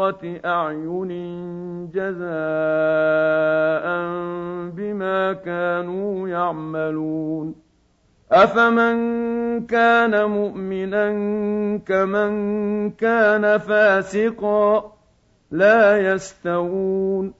قره أعين جزاء بما كانوا يعملون. افمن كان مؤمنا كمن كان فاسقا لا يستوون.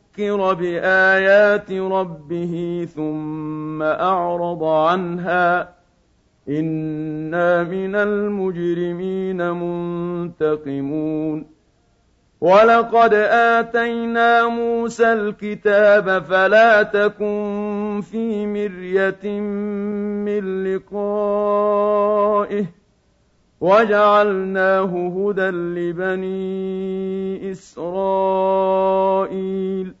بآيات ربه ثم أعرض عنها. إنا من المجرمين منتقمون. ولقد آتينا موسى الكتاب فلا تكن في مرية من لقائه. وجعلناه هدى لبني إسرائيل.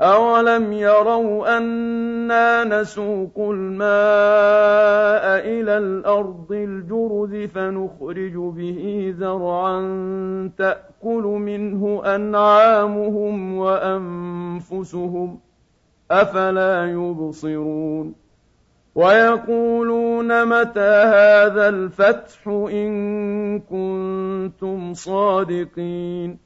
أولم يروا أنا نسوق الماء إلى الأرض الجرز فنخرج به زرعا تأكل منه أنعامهم وأنفسهم أفلا يبصرون ويقولون متى هذا الفتح إن كنتم صادقين